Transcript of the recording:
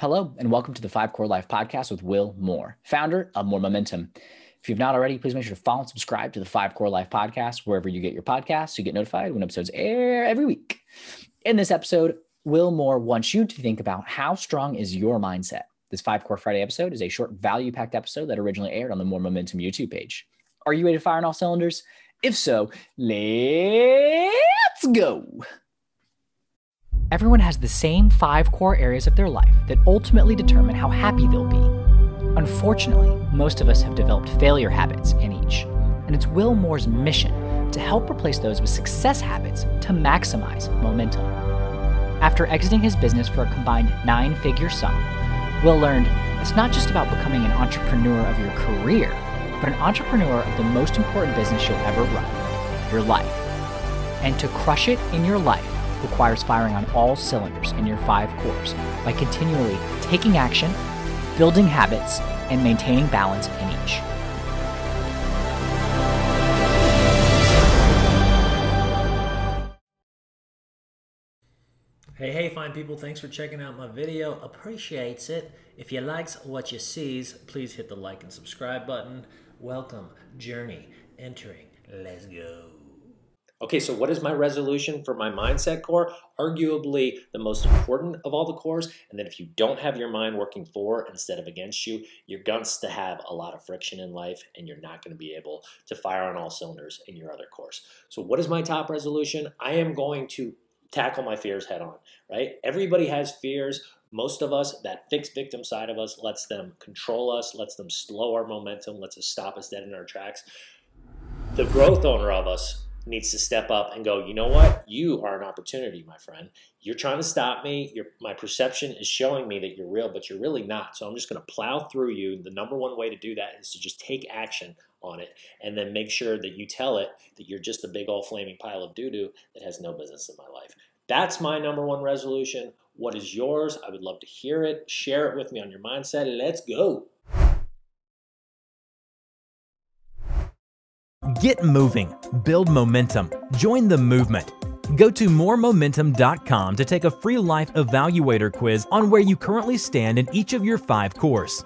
Hello, and welcome to the Five Core Life podcast with Will Moore, founder of Moore Momentum. If you've not already, please make sure to follow and subscribe to the Five Core Life podcast wherever you get your podcasts. You get notified when episodes air every week. In this episode, Will Moore wants you to think about how strong is your mindset. This Five Core Friday episode is a short, value packed episode that originally aired on the Moore Momentum YouTube page. Are you ready to fire on all cylinders? If so, let's go. Everyone has the same five core areas of their life that ultimately determine how happy they'll be. Unfortunately, most of us have developed failure habits in each, and it's Will Moore's mission to help replace those with success habits to maximize momentum. After exiting his business for a combined nine figure sum, Will learned it's not just about becoming an entrepreneur of your career, but an entrepreneur of the most important business you'll ever run your life. And to crush it in your life, requires firing on all cylinders in your five cores by continually taking action, building habits, and maintaining balance in each. Hey, hey, fine people, thanks for checking out my video. Appreciates it. If you likes what you sees, please hit the like and subscribe button. Welcome, journey, entering. Let's go. Okay, so what is my resolution for my mindset core? Arguably the most important of all the cores. And then if you don't have your mind working for instead of against you, you're going to have a lot of friction in life and you're not going to be able to fire on all cylinders in your other cores. So what is my top resolution? I am going to tackle my fears head on, right? Everybody has fears. Most of us, that fixed victim side of us, lets them control us, lets them slow our momentum, lets us stop us dead in our tracks. The growth owner of us needs to step up and go, you know what? You are an opportunity, my friend. You're trying to stop me. Your, my perception is showing me that you're real, but you're really not. So I'm just going to plow through you. The number one way to do that is to just take action on it and then make sure that you tell it that you're just a big old flaming pile of doo doo that has no business in my life. That's my number one resolution. What is yours? I would love to hear it. Share it with me on your mindset. Let's go. Get moving, build momentum, join the movement. Go to mooremomentum.com to take a free life evaluator quiz on where you currently stand in each of your five cores.